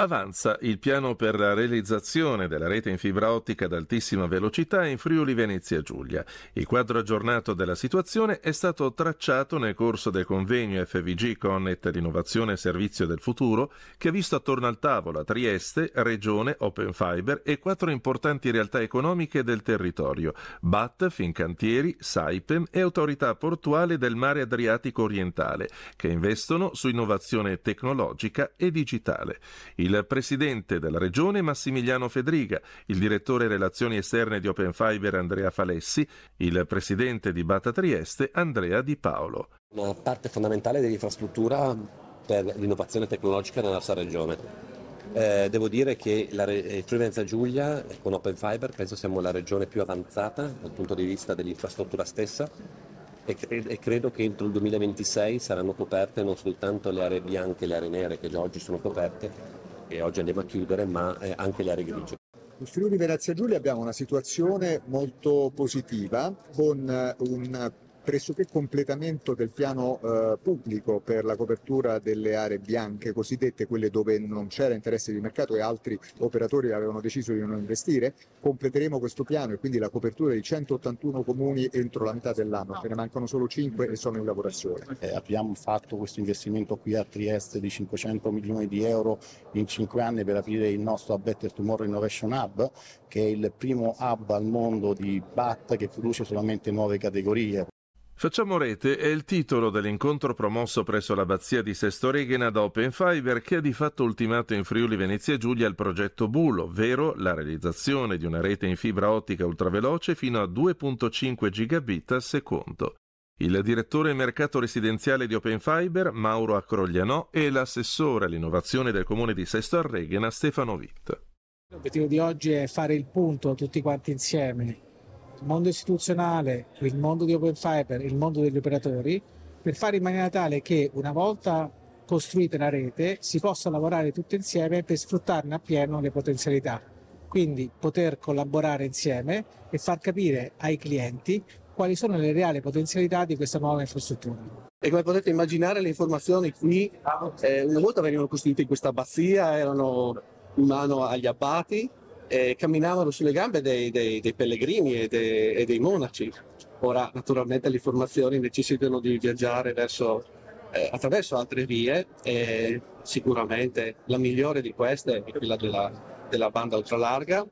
Avanza il piano per la realizzazione della rete in fibra ottica ad altissima velocità in Friuli Venezia Giulia. Il quadro aggiornato della situazione è stato tracciato nel corso del convegno FVG Connet l'innovazione e servizio del futuro che ha visto attorno al tavolo Trieste, Regione, Open Fiber e quattro importanti realtà economiche del territorio, BAT, Fincantieri, Saipem e Autorità Portuale del Mare Adriatico Orientale, che investono su innovazione tecnologica e digitale. Il presidente della regione Massimiliano Fedriga, il direttore relazioni esterne di Open Fiber Andrea Falessi, il presidente di Bata Trieste Andrea Di Paolo. Una parte fondamentale dell'infrastruttura per l'innovazione tecnologica nella nostra regione. Eh, devo dire che la re- Friuli Giulia con Open Fiber penso siamo la regione più avanzata dal punto di vista dell'infrastruttura stessa e, cre- e credo che entro il 2026 saranno coperte non soltanto le aree bianche e le aree nere che già oggi sono coperte, che oggi andiamo a chiudere, ma eh, anche le aree grigie. In Friuli Venezia Giulia abbiamo una situazione molto positiva con eh, un pressoché completamento del piano eh, pubblico per la copertura delle aree bianche cosiddette, quelle dove non c'era interesse di mercato e altri operatori avevano deciso di non investire. Completeremo questo piano e quindi la copertura di 181 comuni entro la metà dell'anno, ce ne mancano solo 5 e sono in lavorazione. Eh, abbiamo fatto questo investimento qui a Trieste di 500 milioni di euro in 5 anni per aprire il nostro Better Tomorrow Innovation Hub, che è il primo hub al mondo di BAT che produce solamente nuove categorie. Facciamo rete è il titolo dell'incontro promosso presso l'abbazia di Sesto Reghena da Open Fiber che ha di fatto ultimato in Friuli Venezia Giulia il progetto Bulo, ovvero la realizzazione di una rete in fibra ottica ultraveloce fino a 2.5 gigabit al secondo. Il direttore mercato residenziale di Open Fiber, Mauro Acroglianò, e l'assessore all'innovazione del comune di Sesto Reghena, Stefano Witt. L'obiettivo di oggi è fare il punto tutti quanti insieme il mondo istituzionale, il mondo di Open Fiber, il mondo degli operatori, per fare in maniera tale che una volta costruita la rete si possa lavorare tutti insieme per sfruttarne appieno le potenzialità. Quindi poter collaborare insieme e far capire ai clienti quali sono le reali potenzialità di questa nuova infrastruttura. E come potete immaginare le informazioni qui eh, una volta venivano costruite in questa abbazia, erano in mano agli abbati, eh, camminavano sulle gambe dei, dei, dei pellegrini e dei, e dei, monaci. Ora, naturalmente, le informazioni necessitano di viaggiare verso, eh, attraverso altre vie e sicuramente la migliore di queste è quella della, della banda ultralarga